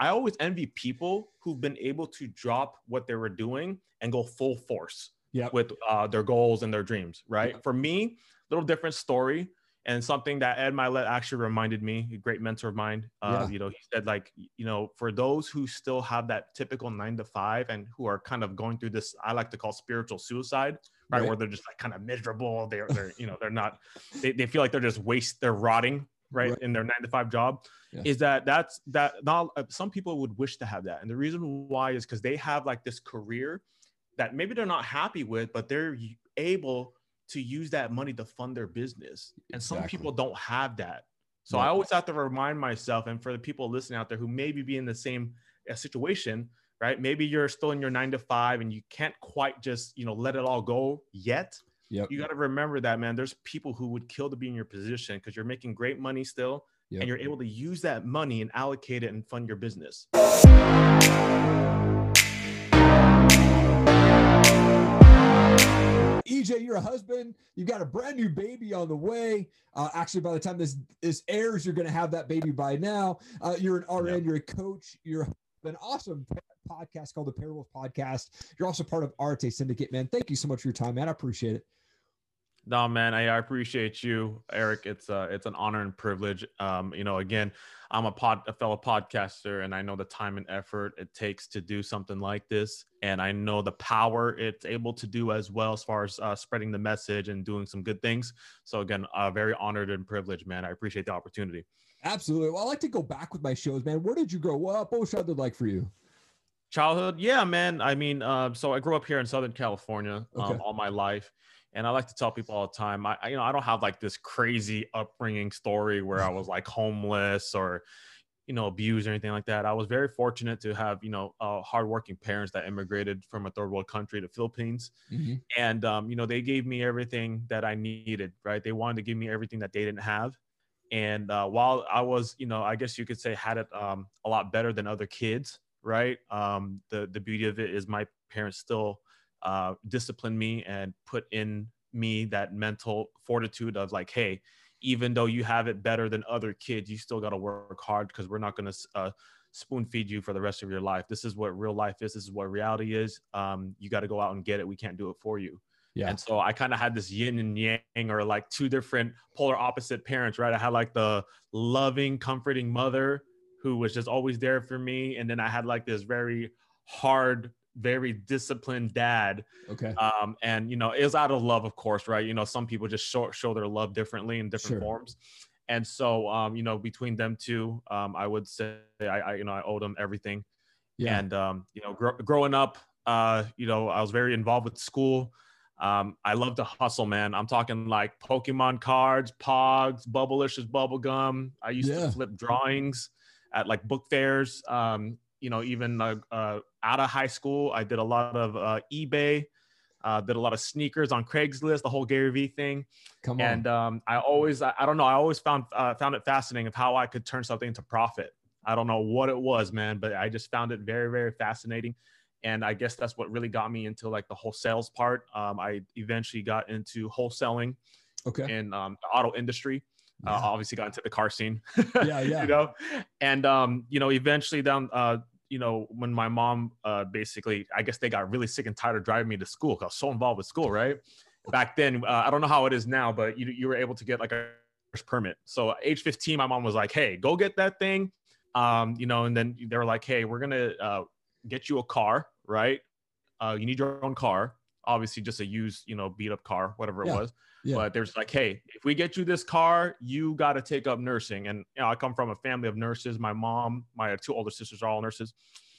I always envy people who've been able to drop what they were doing and go full force Yep. with uh, their goals and their dreams. Right. Yep. For me, little different story and something that Ed Mylett actually reminded me, a great mentor of mine. Uh, Yeah. You know, he said like, you know, for those who still have that typical nine to five and who are kind of going through this, I like to call spiritual suicide, right? Right. Where they're just like kind of miserable. They're, they're, you know, they're not, they, they feel like they're just waste, they're rotting, right, Right. in their nine to five job. Yeah. Is that that's that not uh, some people would wish to have that, and the reason why is because they have like this career that maybe they're not happy with, but they're able to use that money to fund their business. And some people don't have that. So Yeah. I always have to remind myself, and for the people listening out there who maybe be in the same uh, situation, right? Maybe you're still in your nine to five and you can't quite just, you know, let it all go yet. Yep. You got to remember that, man. There's people who would kill to be in your position because you're making great money still, Yep. and you're able to use that money and allocate it and fund your business. Ejay, you're a husband. You've got a brand new baby on the way. Uh, actually, by the time this this airs, you're going to have that baby by now. Uh, you're an RN. Yeah. You're a coach. You're an awesome podcast called the Parables Podcast. You're also part of Arete Syndicate, man. Thank you so much for your time, man. I appreciate it. No, man, I, I appreciate you, Erik. It's uh, it's an honor and privilege. Um, you know, again, I'm a pod, a fellow podcaster, and I know the time and effort it takes to do something like this, and I know the power it's able to do as well as far as uh, spreading the message and doing some good things. So again, uh, very honored and privileged, man. I appreciate the opportunity. Absolutely. Well, I like to go back with my shows, man. Where did you grow up? What was childhood like for you? Childhood, yeah, man. I mean, uh, so I grew up here in Southern California um, Okay. all my life, and I like to tell people all the time. I, you know, I don't have like this crazy upbringing story where I was like homeless or, you know, abused or anything like that. I was very fortunate to have, you know, uh, hardworking parents that immigrated from a third world country to Philippines, Mhm. and um, you know, they gave me everything that I needed. Right? They wanted to give me everything that they didn't have. And uh, while I was, you know, I guess you could say had it um, a lot better than other kids, right? Um, the the beauty of it is my parents still uh, disciplined me and put in me that mental fortitude of like, hey, even though you have it better than other kids, you still got to work hard because we're not going to uh, spoon feed you for the rest of your life. This is what real life is. This is what reality is. Um, you got to go out and get it. We can't do it for you. Yeah. And so I kind of had this yin and yang, or like two different polar opposite parents, right? I had like the loving, comforting mother who was just always there for me. And then I had like this very hard, very disciplined dad. Okay. Um, and, you know, it was out of love, of course, right? You know, some people just show, show their love differently in different Sure. forms. And so, um, you know, between them two, um, I would say I, I, you know, I owed them everything. Yeah. And um, you know, gr- growing up, uh, you know, I was very involved with school. Um, I love to hustle, man. I'm talking like Pokemon cards, Pogs, Bubblicious bubble gum. I used Yeah. to flip drawings at like book fairs. Um, you know, even uh, uh, out of high school, I did a lot of uh, eBay. Uh, did a lot of sneakers on Craigslist, the whole Gary Vee thing Come on. and um, I always I, I don't know I always found uh, found it fascinating of how I could turn something into profit. I don't know what it was, man, but I just found it very very fascinating, and I guess that's what really got me into like the whole sales part. Um, I eventually got into wholesaling okay. in um, the auto industry. Uh, obviously got into the car scene. Yeah, yeah. you know, and um, you know, eventually down, uh, you know, when my mom, uh, basically, I guess they got really sick and tired of driving me to school because I was so involved with school, right? Back then, uh, I don't know how it is now, but you you were able to get like a permit. So age 15, my mom was like, "Hey, go get that thing," um, you know, and then they were like, "Hey, we're gonna uh, get you a car, right? Uh, you need your own car." Obviously, just a used, you know, beat up car, whatever it Yeah. was. Yeah. But there's like, hey, if we get you this car, you got to take up nursing. And you know, I come from a family of nurses. My mom, my two older sisters are all nurses.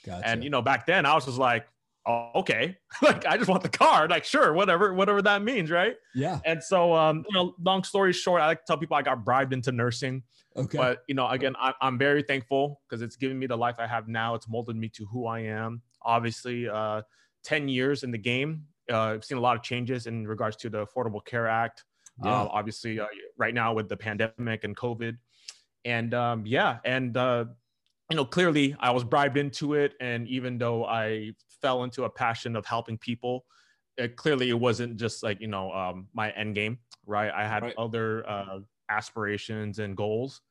Gotcha. And you know, back then I was just like, oh, okay, like I just want the car. Like, sure, whatever, whatever that means, right? yeah. And so, um, you know, long story short, I like to tell people I got bribed into nursing. Okay. But you know, again, I, I'm very thankful because it's given me the life I have now. It's molded me to who I am. Obviously, uh, 10 years in the game. Uh, I've seen a lot of changes in regards to the Affordable Care Act. yeah. Uh, obviously, uh, right now with the pandemic and COVID, and um, yeah, and uh, you know, clearly I was bribed into it, and even though I fell into a passion of helping people, it, clearly it wasn't just like you know um, my end game, right? I had Right. other uh, aspirations and goals,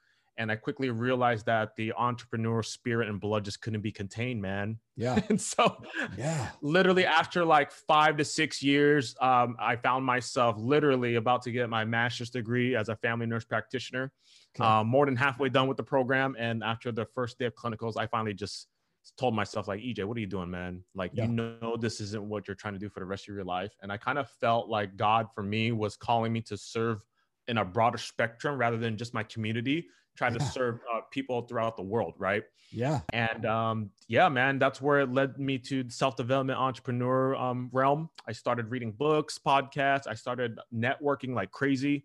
and I quickly realized that the entrepreneur spirit and blood just couldn't be contained, man. Yeah. and so, Yeah. literally after like five to six years, um, I found myself literally about to get my master's degree as a family nurse practitioner. Okay. Um, more than halfway done with the program, and after the first day of clinicals, I finally just told myself like Ejay, what are you doing, man? Like Yeah. you know this isn't what you're trying to do for the rest of your life. And I kind of felt like God for me was calling me to serve in a broader spectrum rather than just my community, trying to serve uh, people throughout the world, right? Yeah. And um, yeah, man, that's where it led me to the self-development entrepreneur um, realm. I started reading books, podcasts. I started networking like crazy.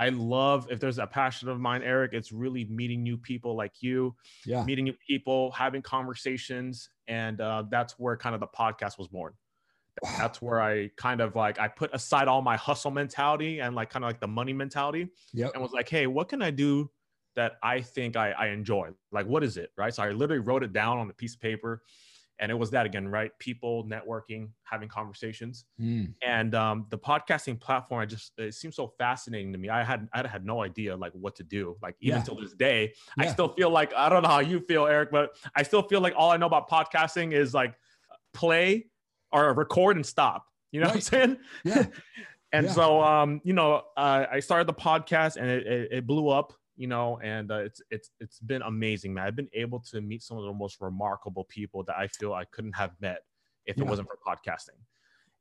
I love if there's a passion of mine, Erik. It's really meeting new people like you, Yeah. meeting new people, having conversations, and uh, that's where kind of the podcast was born. Wow. That's where I kind of like I put aside all my hustle mentality and like kind of like the money mentality Yep. and was like, hey, what can I do that I think I, I enjoy? Like, what is it? Right. So I literally wrote it down on a piece of paper. And it was that again, right? People networking, having conversations. Mm. And um, the podcasting platform, I just it seems so fascinating to me. I had I had no idea like what to do. Like even Yeah. till this day, I still feel like I don't know how you feel, Erik, but I still feel like all I know about podcasting is like play or record and stop. You know what I'm saying? Yeah. And Yeah. so, um, you know, uh, I started the podcast and it, it, it blew up, you know, and uh, it's it's it's been amazing, man. I've been able to meet some of the most remarkable people that I feel I couldn't have met if Yeah. it wasn't for podcasting.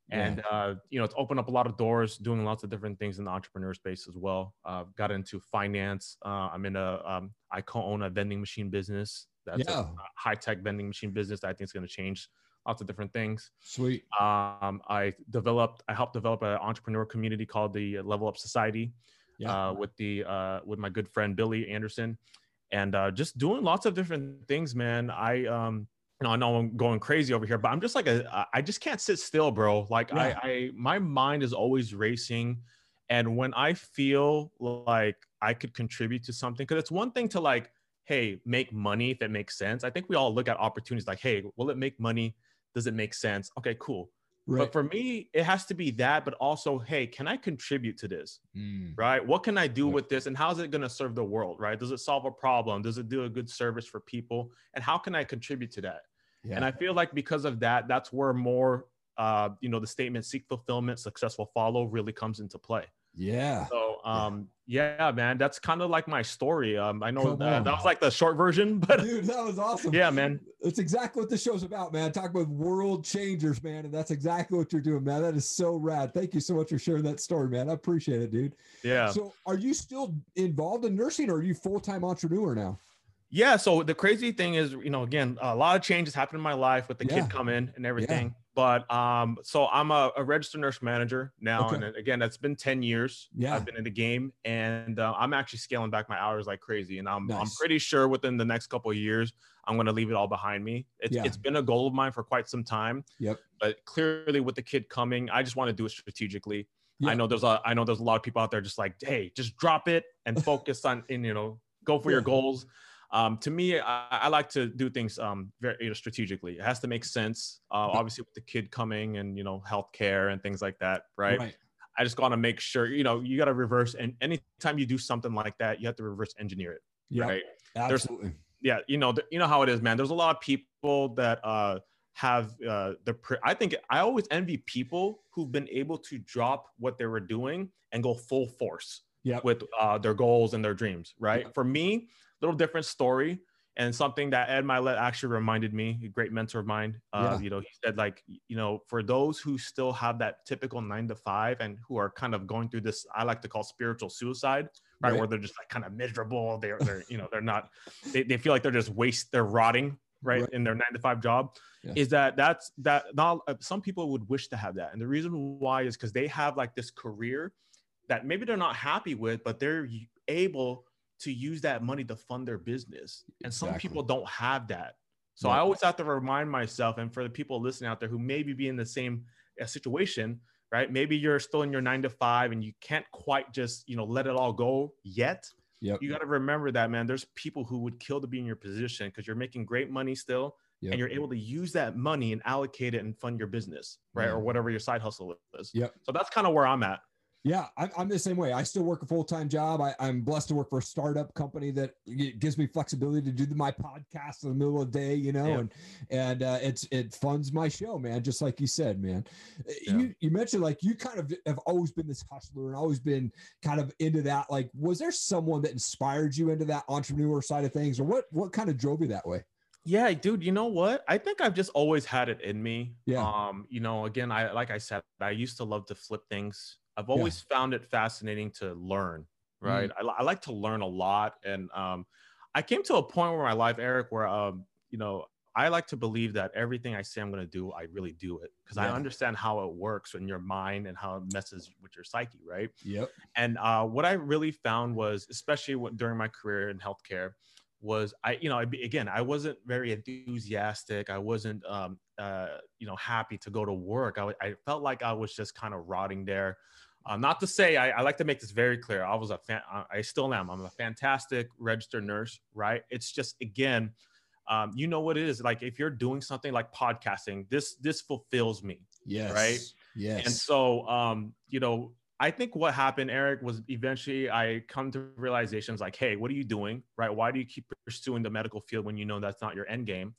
Yeah. And uh, you know, it's opened up a lot of doors, doing lots of different things in the entrepreneur space as well. Uh, got into finance. Uh, I'm in a um, I co-own a vending machine business. That's Yeah. a, high tech vending machine business that I think is going to change lots of different things. Sweet. Um, I developed, I helped develop an entrepreneur community called the Level Up Society Yeah. uh, with the uh, with my good friend Billy Anderson, and uh, just doing lots of different things, man. I um, you know, I know I'm going crazy over here, but I'm just like a, I- just can't sit still, bro. Like Yeah. I, I, my mind is always racing, and when I feel like I could contribute to something, because it's one thing to like, hey, make money if it makes sense. I think we all look at opportunities like, hey, will it make money? Does it make sense? Okay, cool. Right. But for me, it has to be that, but also, hey, can I contribute to this? Mm. Right? What can I do with this? And how is it going to serve the world? Right? Does it solve a problem? Does it do a good service for people? And how can I contribute to that? Yeah. And I feel like because of that, that's where more, uh, you know, the statement "seek fulfillment, successful follow" really comes into play. Yeah. So, um, yeah, man, that's kind of like my story. Um, I know that, that was like the short version, but Dude, that was awesome. yeah, man. That's exactly what the show's about, man. Talk about world changers, man. And that's exactly what you're doing, man. That is so rad. Thank you so much for sharing that story, man. I appreciate it, dude. Yeah. So are you still involved in nursing or are you full-time entrepreneur now? Yeah. So the crazy thing is, you know, again, a lot of changes happened in my life with the Yeah. kid coming and everything. But um, so I'm a, a registered nurse manager now, Okay. and again, that's been ten years. Yeah. I've been in the game, and uh, I'm actually scaling back my hours like crazy. And I'm I'm pretty sure within the next couple of years, I'm going to leave it all behind me. It's Yeah. it's been a goal of mine for quite some time. Yep. But clearly, with the kid coming, I just want to do it strategically. Yeah. I know there's a I know there's a lot of people out there just like, hey, just drop it and focus on and you know go for your goals. Um, to me, I, I like to do things um, very you know, strategically. It has to make sense. Uh, obviously, with the kid coming and you know healthcare and things like that, right? I just got to make sure you know you got to reverse. And anytime you do something like that, you have to reverse engineer it, Yeah. right? Absolutely. yeah you know you know how it is man there's a lot of people that uh have uh the pre- i think i always envy people who've been able to drop what they were doing and go full force Yep. with uh their goals and their dreams right Yeah. for me little different story and something that ed mylett actually reminded me a great mentor of mine uh Yeah. you know he said like you know for those who still have that typical nine to five and who are kind of going through this i like to call spiritual suicide right, Right. where they're just like kind of miserable they're they're you know they're not they, they feel like they're just waste they're rotting right, Right. in their nine to five job Yeah. is that that's that not uh, some people would wish to have that and the reason why is because they have like this career that maybe they're not happy with but they're able to use that money to fund their business and some Exactly. people don't have that so Yeah. i always have to remind myself and for the people listening out there who maybe be in the same uh, situation right maybe you're still in your nine to five and you can't quite just you know let it all go yet Yep. you got to remember that man there's people who would kill to be in your position because you're making great money still Yep. and you're able to use that money and allocate it and fund your business right Yeah. or whatever your side hustle is Yep. so that's kind of where i'm at Yeah, I'm, I'm the same way. I still work a full time job. I, I'm blessed to work for a startup company that gives me flexibility to do my podcast in the middle of the day, you know, yeah. and and uh, it's it funds my show, man. Just like you said, man. Uh, yeah. You you mentioned like you kind of have always been this hustler and always been kind of into that. Like, was there someone that inspired you into that entrepreneur side of things, or what what kind of drove you that way? Yeah, dude, you know what? I think I've just always had it in me. Yeah. Um, you know, again, I like I said, I used to love to flip things I've always yeah. found it fascinating to learn, right? Mm. I, I, like to learn a lot. And um, I came to a point where my life, Erik, where, um, you know, I like to believe that everything I say I'm going to do, I really do it because yeah. I understand how it works in your mind and how it messes with your psyche, right? Yep. And uh, what I really found was, especially during my career in healthcare, was I, you know, again, I wasn't very enthusiastic. I wasn't, um, uh, you know, happy to go to work. I, I felt like I was just kind of rotting there. Uh, not to say I, I, like to make this very clear. I was a fan. I still am. I'm a fantastic registered nurse. Right. It's just again, um, you know what it is like. If you're doing something like podcasting, this this fulfills me. Yes. Right. Yes. And so, um, you know, I think what happened, Erik, was eventually I come to realizations like, hey, what are you doing? Right? Why do you keep pursuing the medical field when you know that's not your end game?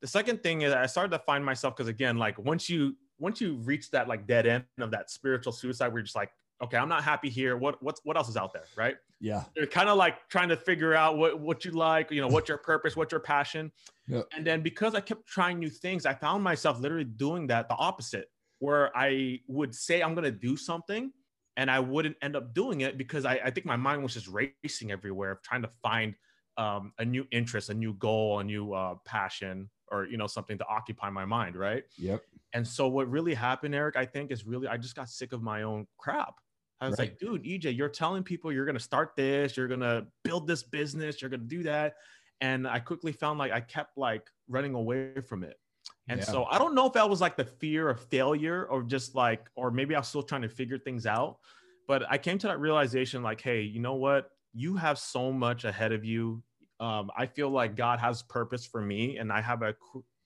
The second thing is I started to find myself because again, like once you once you reach that like dead end of that spiritual suicide, we're just like, okay, I'm not happy here. What what's what else is out there, right? Yeah. You're kind of like trying to figure out what what you like, you know, what's your purpose, what's your passion. Yep. And then because I kept trying new things, I found myself literally doing that the opposite, where I would say I'm gonna do something and I wouldn't end up doing it because I, I think my mind was just racing everywhere, of trying to find um, a new interest, a new goal, a new uh, passion, or you know something to occupy my mind, right? Yep. And so what really happened, Erik, I think is really I just got sick of my own crap. I was right. like, dude, Ejay, you're telling people you're gonna start this, you're gonna build this business, you're gonna do that. And I quickly found like I kept like running away from it. And yeah. so I don't know if that was like the fear of failure or just like, or maybe I was still trying to figure things out. But I came to that realization like, hey, you know what? You have so much ahead of you. Um, I feel like God has purpose for me and I have a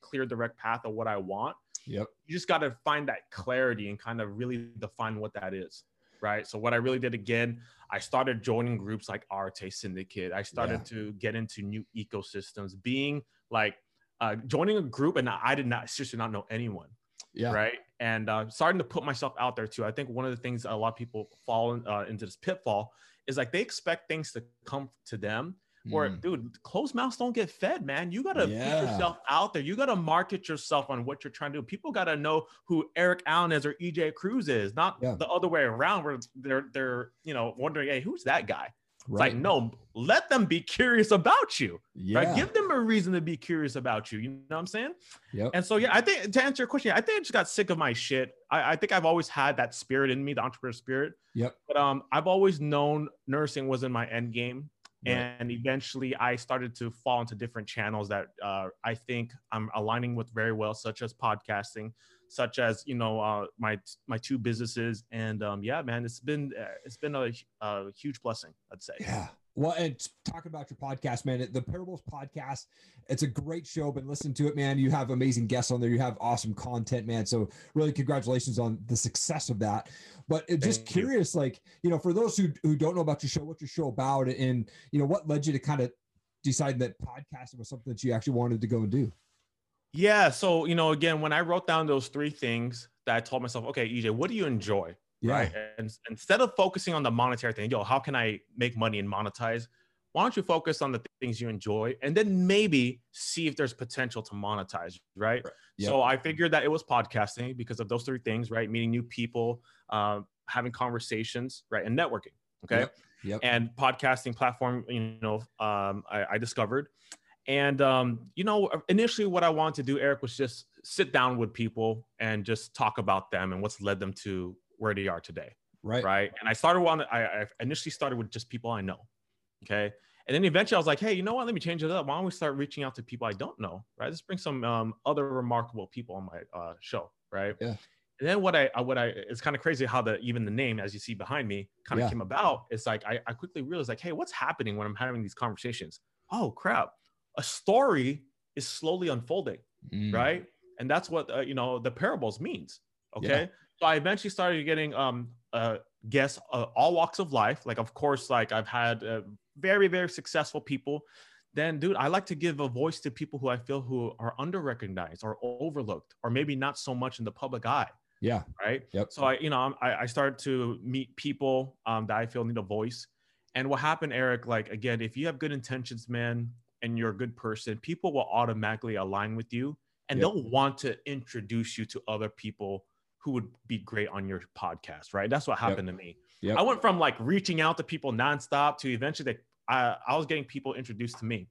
clear, direct path of what I want. Yep. You just got to find that clarity and kind of really define what that is. Right. So, what I really did again, I started joining groups like Arete Syndicate. I started yeah. to get into new ecosystems, being like uh, joining a group, and I did not, seriously, not know anyone. Yeah. Right. And uh, starting to put myself out there too. I think one of the things a lot of people fall in, uh, into this pitfall is like they expect things to come to them where mm. dude closed mouths don't get fed man. You gotta yeah. put yourself out there. You gotta market yourself on what you're trying to do. People gotta know who erik allen is or ejay cruz is not yeah. the other way around where they're they're you know wondering hey who's that guy? It's right. like no let them be curious about you yeah. right give them a reason to be curious about you. You know what i'm saying? Yeah and so yeah i think to answer your question i think i just got sick of my shit. I, I think i've always had that spirit in me the entrepreneur spirit. Yep. But um i've always known nursing wasn't my end game Right. And eventually, I started to fall into different channels that uh, I think I'm aligning with very well, such as podcasting, such as you know uh, my my two businesses. And um, yeah, man, it's been uh, it's been a, a huge blessing, I'd say. Yeah, well, and talking about your podcast, man, the Parables podcast, it's a great show. But listen to it, man. You have amazing guests on there. You have awesome content, man. So really, congratulations on the success of that. But just Thank curious, you. like you know, for those who who don't know about your show, what's your show about, and you know, what led you to kind of decide that podcasting was something that you actually wanted to go and do? Yeah. So you know, again, when I wrote down those three things that I told myself, okay, Ejay, what do you enjoy? Yeah. Right. And instead of focusing on the monetary thing, yo, how can I make money and monetize? Why don't you focus on the things you enjoy and then maybe see if there's potential to monetize, right? right. Yep. So I figured that it was podcasting because of those three things, right? Meeting new people, uh, having conversations, right? And networking. Okay. Yep. Yep. And podcasting platform, you know, um, I, I discovered. And um, you know, initially what I wanted to do, Erik, was just sit down with people and just talk about them and what's led them to where they are today. Right. Right. And I started on, I, I initially started with just people I know. Okay. And then eventually I was like, hey, you know what? Let me change it up. Why don't we start reaching out to people I don't know? Right. Let's bring some um, other remarkable people on my uh, show. Right. Yeah. And then what I what I it's kind of crazy how the even the name as you see behind me kind of yeah. came about. It's like I, I quickly realized like, hey, what's happening when I'm having these conversations? Oh crap, a story is slowly unfolding, mm. right? And that's what uh, you know the parables means. Okay, so I eventually started getting um uh guests, uh, all walks of life. Like, of course, like I've had uh, very, very successful people. Then, dude, I like to give a voice to people who I feel who are under recognized or overlooked, or maybe not so much in the public eye. Yeah. Right. Yep. So I, you know, I, I started to meet people um, that I feel need a voice. And what happened, Erik? Like again, if you have good intentions, man, and you're a good person, people will automatically align with you, and Yep. they'll want to introduce you to other people who would be great on your podcast. Right. That's what happened to me. Yep. I went from like reaching out to people nonstop to eventually, they, I, I was getting people introduced to me.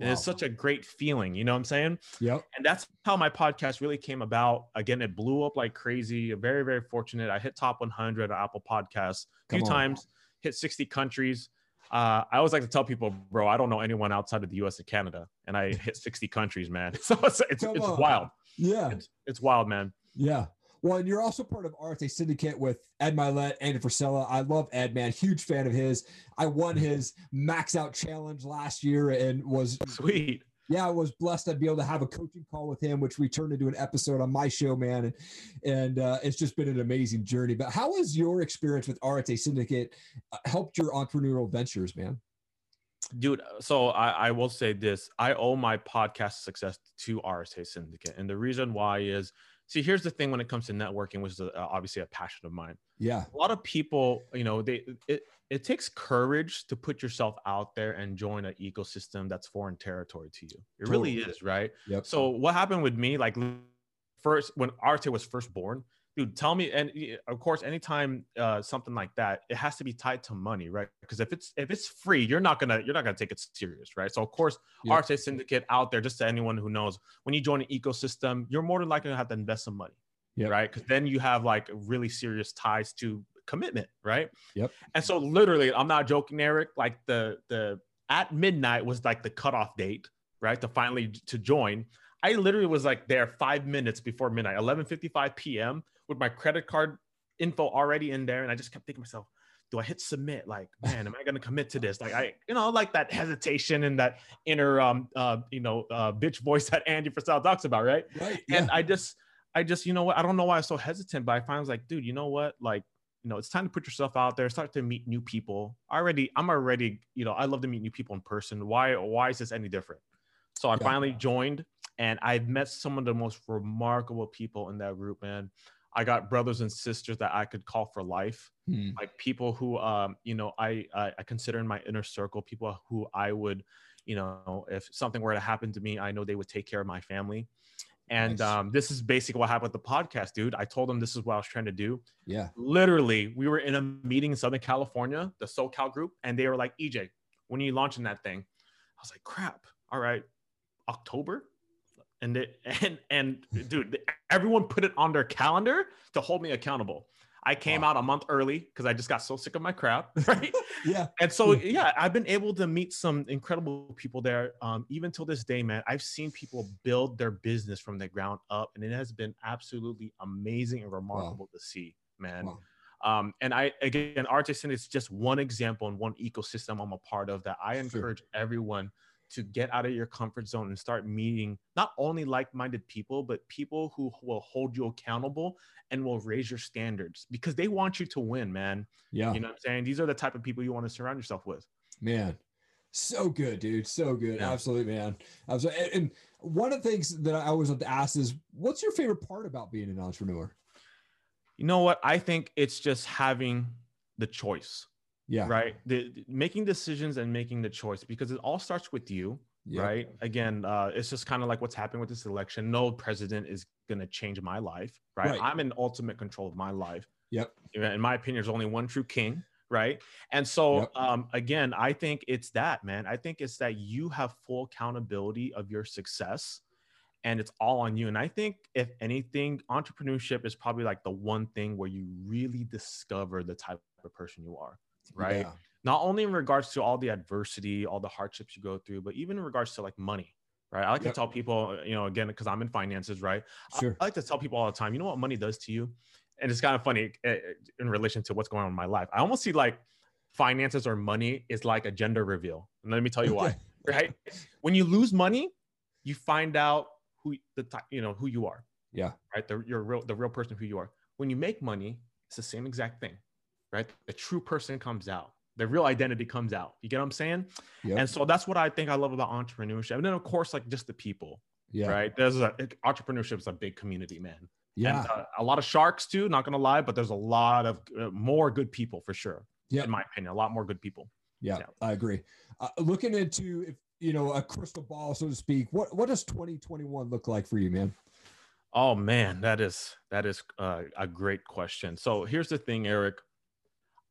And it's such a great feeling. You know what I'm saying? Yep. and that's how my podcast really came about. Again, it blew up like crazy. Very, very fortunate. I hit top 100 on Apple Podcasts a few on. times, hit 60 countries. Uh, I always like to tell people, bro, I don't know anyone outside of the U.S. and Canada, and I hit 60 countries, man. So it's it's, it's wild. Yeah. It's, it's wild, man. Yeah. Well, and you're also part of Arete Syndicate with Ed Mylett, Andy Frisella. I love Ed, man. Huge fan of his. I won his max out challenge last year and was Sweet. yeah, I was blessed to be able to have a coaching call with him, which we turned into an episode on my show, man. And and uh, it's just been an amazing journey. But how has your experience with Arete Syndicate uh, helped your entrepreneurial ventures, man? dude so I, I will say this i owe my podcast success to arete syndicate and the reason why is see here's the thing when it comes to networking which is uh, obviously a passion of mine Yeah. a lot of people you know they it, it takes courage to put yourself out there and join an ecosystem that's foreign territory to you it really is right Yep. so what happened with me like first when arete was first born dude tell me and of course anytime uh, something like that it has to be tied to money right because if it's if it's free you're not gonna you're not gonna take it serious right so of course Yep. arete syndicate out there just to anyone who knows when you join an ecosystem you're more than likely gonna have to invest some money Yep. right because then you have like really serious ties to commitment right Yep. and so literally i'm not joking erik like the the at midnight was like the cutoff date right to finally to join i literally was like there five minutes before midnight 11.55 p.m with my credit card info already in there and i just kept thinking to myself do i hit submit like man am i going to commit to this like i you know like that hesitation and that inner um uh you know uh bitch voice that andy Frisella talks about right Right. and I just, I just, you know what? I don't know why I was so hesitant, but I finally was like, dude, you know what? Like, you know, it's time to put yourself out there, start to meet new people. Already, I'm already, you know, I love to meet new people in person. Why, why is this any different? So I Yeah. finally joined, and I've met some of the most remarkable people in that group, man. I got brothers and sisters that I could call for life Hmm. like people who um you know I, I i consider in my inner circle people who i would you know if something were to happen to me i know they would take care of my family and Nice. um this is basically what happened with the podcast dude i told them this is what i was trying to do Yeah. literally we were in a meeting in southern california the socal group and they were like ejay when are you launching that thing i was like crap all right october and it, and and dude everyone put it on their calendar to hold me accountable i came Wow. out a month early because i just got so sick of my crap right Yeah. and so Hmm. yeah i've been able to meet some incredible people there um, even till this day man i've seen people build their business from the ground up and it has been absolutely amazing and remarkable to see man Wow. um, and I again, Artisan is just one example and one ecosystem I'm a part of that I Sure. encourage everyone to get out of your comfort zone and start meeting not only like-minded people, but people who will hold you accountable and will raise your standards because they want you to win, man. Yeah. You know what I'm saying? These are the type of people you want to surround yourself with. Man, so good, dude. So good. Yeah. Absolutely, man. Absolutely. And, and one of the things that I always have to ask is, what's your favorite part about being an entrepreneur? You know what? I think it's just having the choice, Yeah. right? The, the- making decisions and making the choice because it all starts with you. Yeah. right again uh, it's just kind of like what's happening with this election no president is going to change my life right? Right. i'm in ultimate control of my life Yep. in my opinion there's only one true king right and so Yep. um, again i think it's that man i think it's that you have full accountability of your success and it's all on you and i think if anything entrepreneurship is probably like the one thing where you really discover the type of person you are right Yeah. not only in regards to all the adversity, all the hardships you go through, but even in regards to like money, right? I like Yep. to tell people, you know, again, because I'm in finances, right? I- Sure. I like to tell people all the time, you know what money does to you? And it's kind of funny eh, eh, in relation to what's going on in my life. I almost see like finances or money is like a gender reveal. And let me tell you why, right? When you lose money, you find out who the type, you know, who you are, Yeah. right? The, you're real, the real person who you are. When you make money, it's the same exact thing. Right? The true person comes out. The real identity comes out. You get what I'm saying? Yep. And so that's what I think I love about entrepreneurship. And then of course, like just the people, Yeah. right? There's a entrepreneurship is a big community, man. Yeah. And, uh, a lot of sharks too. Not gonna lie, but there's a lot of uh, more good people for sure. Yep. in my opinion, a lot more good people. Yeah, Yeah. I agree. Uh, looking into if you know a crystal ball, so to speak, what what does 2021 look like for you, man? Oh man, that is that is uh, a great question. So here's the thing, Erik.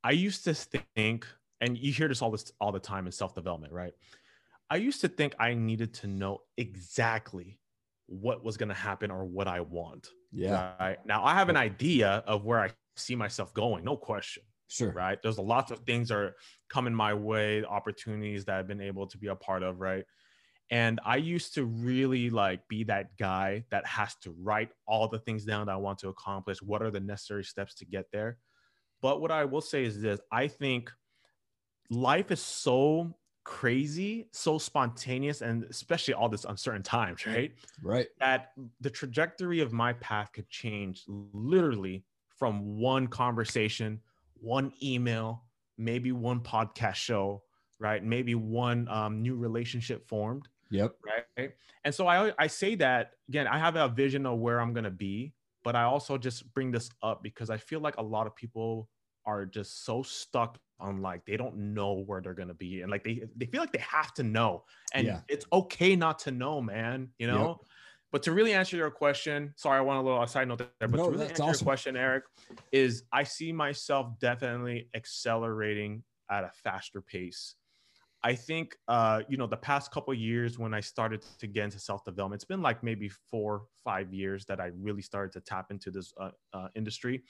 I used to think, and you hear this all this all the time in self development, right? I used to think I needed to know exactly what was going to happen or what I want. Yeah, Right now, I have an idea of where I see myself going, no question. sure. Right? There's a lots of things are coming my way, opportunities that I've been able to be a part of, right? And I used to really like be that guy that has to write all the things down that I want to accomplish. What are the necessary steps to get there? But what I will say is this I think life is so crazy, so spontaneous, and especially all this uncertain times, right? Right. That the trajectory of my path could change literally from one conversation, one email, maybe one podcast show, right? Maybe one um, new relationship formed Yep. right and so i i say that again i have a vision of where i'm going to be but i also just bring this up because i feel like a lot of people are just so stuck on like they don't know where they're going to be and like they they feel like they have to know and Yeah. it's okay not to know man you know but to really answer your question sorry i want a little side note there but No, to really answer awesome. your question erik is i see myself definitely accelerating at a faster pace I think uh, you know the past couple of years when I started to get into self development, it's been like maybe four, five years that I really started to tap into this uh, uh, industry.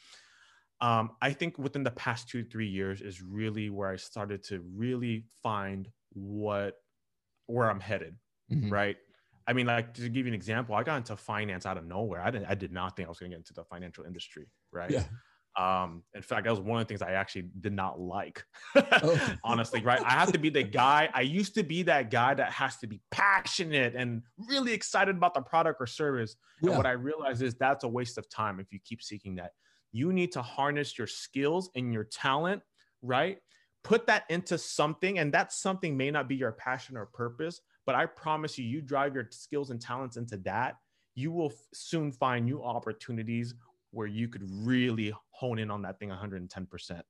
Um, I think within the past two, three years is really where I started to really find what where I'm headed. Mhm. Right. I mean, like to give you an example, I got into finance out of nowhere. I didn't. I did not think I was going to get into the financial industry. Right. Yeah. Um, in fact, that was one of the things I actually did not like. Oh. Honestly, right? I have to be the guy. I used to be that guy that has to be passionate and really excited about the product or service. And what I realize is that's a waste of time if you keep seeking that. You need to harness your skills and your talent, right? Put that into something, and that something may not be your passion or purpose, but I promise you, you drive your skills and talents into that, you will f- soon find new opportunities where you could really hone in on that thing 110%.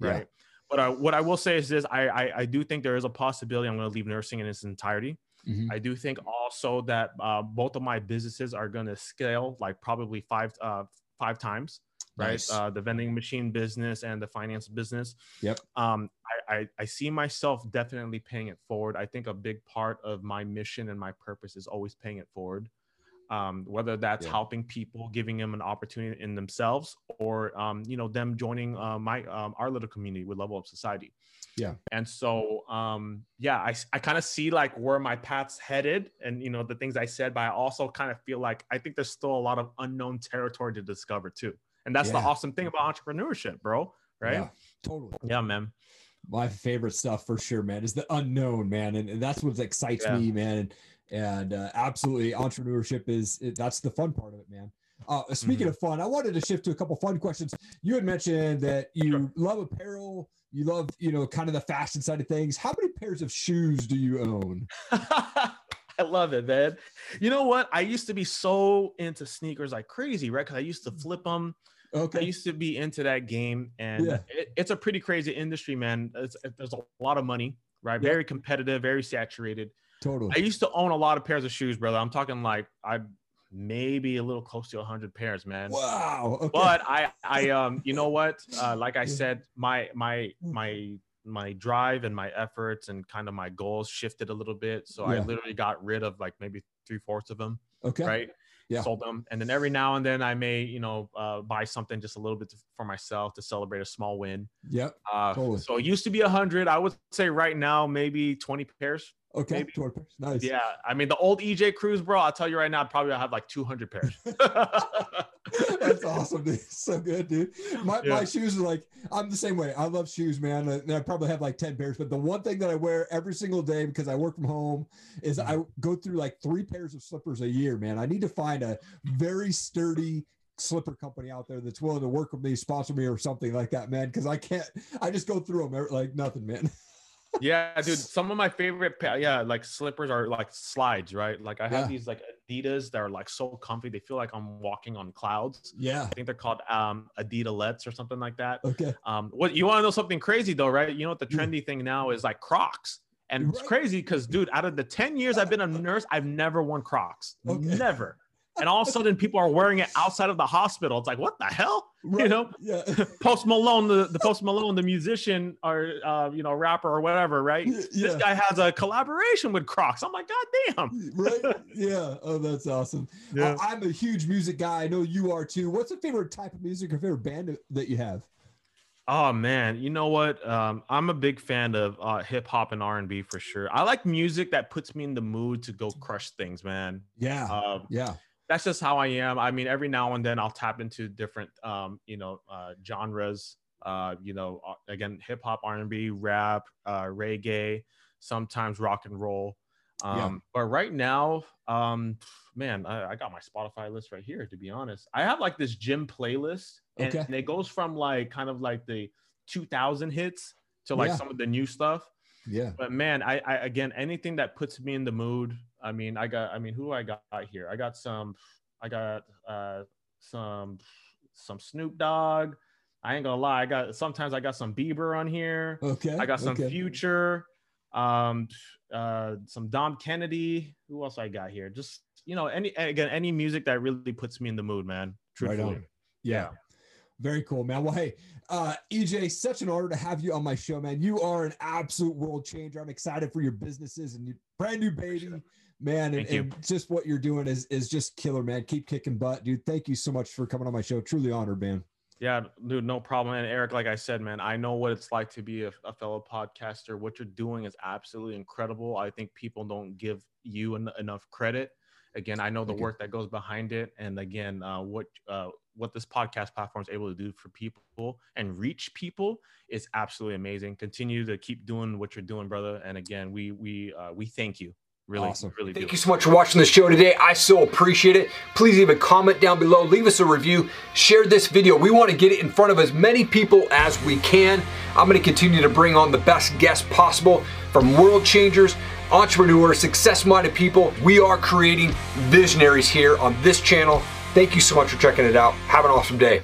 Yeah. Right. But uh, what I will say is this I, I, I do think there is a possibility I'm going to leave nursing in its entirety. Mhm. I do think also that uh, both of my businesses are going to scale like probably five uh, five times, right? Nice. Uh, the vending machine business and the finance business. Yep. Um, I, I I see myself definitely paying it forward. I think a big part of my mission and my purpose is always paying it forward. Um, whether that's Yeah. helping people, giving them an opportunity in themselves, or um, you know them joining uh, my um, our little community with Level Up Society. Yeah. And so, um, yeah, I, I kind of see like where my path's headed and, you know, the things I said, but I also kind of feel like I think there's still a lot of unknown territory to discover too. And that's the awesome thing about entrepreneurship, bro. Right. Yeah, totally. Yeah, man. my favorite stuff for sure, man, is the unknown, man, and, and that's what excites Yeah. me, man. And, and uh, absolutely, entrepreneurship is it, that's the fun part of it, man. Uh, speaking Mhm. of fun, I wanted to shift to a couple fun questions. You had mentioned that you Sure. love apparel, you love you know kind of the fashion side of things. How many pairs of shoes do you own? I love it, man. You know what? I used to be so into sneakers like crazy, right? Because I used to flip them. Okay. I used to be into that game, and Yeah. it, it's a pretty crazy industry, man. It's, it, there's a lot of money, right? Yeah. Very competitive, very saturated. I used to own a lot of pairs of shoes, brother. I'm talking like I maybe a little close to 100 pairs, man. Wow. Okay. But I, I, um, you know what? Uh, like I said, my, my, my, my drive and my efforts and kind of my goals shifted a little bit. So I literally got rid of like maybe three fourths of them, okay. right? Yeah. Sold them, and then every now and then I may, you know, uh, buy something just a little bit for myself to celebrate a small win. Yep. Uh, Totally. So it used to be a hundred. I would say right now maybe 20 pairs. Okay. Maybe. 20 pairs. Nice. Yeah, I mean the old Ejay Cruz, bro. I'll tell you right now, probably probably have like 200 pairs. That's awesome, dude. So good, dude. My, Yeah. my shoes are like, I'm the same way. I love shoes, man. And I probably have like 10 pairs, but the one thing that I wear every single day because I work from home is mm-hmm. I go through like three pairs of slippers a year, man. I need to find a very sturdy, slipper company out there that's willing to work with me, sponsor me, or something like that, man. Because I can't. I just go through them like nothing, man. yeah, dude. Some of my favorite, yeah, like slippers are like slides, right? Like I have yeah. these like Adidas that are like so comfy. They feel like I'm walking on clouds. Yeah. I think they're called um Adidalettes or something like that. Okay. Um, what you want to know something crazy though, right? You know what the trendy thing now is like Crocs. And right. it's crazy because, dude, out of the 10 years I've been a nurse, I've never worn Crocs. Okay. Never and all of a sudden people are wearing it outside of the hospital. It's like, what the hell? Right. You know, yeah. Post Malone, the, the Post Malone, the musician or uh, you know, rapper or whatever, right? Yeah. This guy has a collaboration with Crocs. I'm like, God damn. Right. Yeah. Oh, that's awesome. Yeah. I, I'm a huge music guy. I know you are too. What's your favorite type of music or favorite band that you have? Oh man, you know what? Um, I'm a big fan of uh, hip hop and R and B for sure. I like music that puts me in the mood to go crush things, man. Yeah, uh, yeah that's just how I am. I mean, every now and then I'll tap into different, um, you know, uh, genres. Uh, you know, uh, again, hip hop, R and B, rap, uh, reggae, sometimes rock and roll. Um, yeah. But right now, um, man, I, I, got my Spotify list right here. To be honest, I have like this gym playlist, and, okay. and it goes from like kind of like the 2000 hits to like yeah. some of the new stuff. Yeah. But man, I, I again anything that puts me in the mood. I mean, I got I mean, who I got here? I got some I got uh some some Snoop Dogg. I ain't gonna lie, I got sometimes I got some Bieber on here. Okay. I got some okay. Future, um uh some Dom Kennedy. Who else I got here? Just you know, any again, any music that really puts me in the mood, man. Truthfully. Right yeah. yeah. Very cool, man. Well, hey, uh, Ejay, such an honor to have you on my show, man. You are an absolute world changer. I'm excited for your businesses and your brand new baby, sure. man. And, and, just what you're doing is is just killer, man. Keep kicking butt, dude. Thank you so much for coming on my show. Truly honored, man. Yeah, dude, no problem. And Erik, like I said, man, I know what it's like to be a, a fellow podcaster. What you're doing is absolutely incredible. I think people don't give you en- enough credit. Again, I know the work that goes behind it, and again, uh, what uh, what this podcast platform is able to do for people and reach people is absolutely amazing. Continue to keep doing what you're doing, brother. And again, we we uh, we thank you. Really, awesome. really. Thank do. you so much for watching the show today. I so appreciate it. Please leave a comment down below. Leave us a review. Share this video. We want to get it in front of as many people as we can. I'm going to continue to bring on the best guests possible from world changers, entrepreneurs, success-minded people. We are creating visionaries here on this channel. Thank you so much for checking it out. Have an awesome day.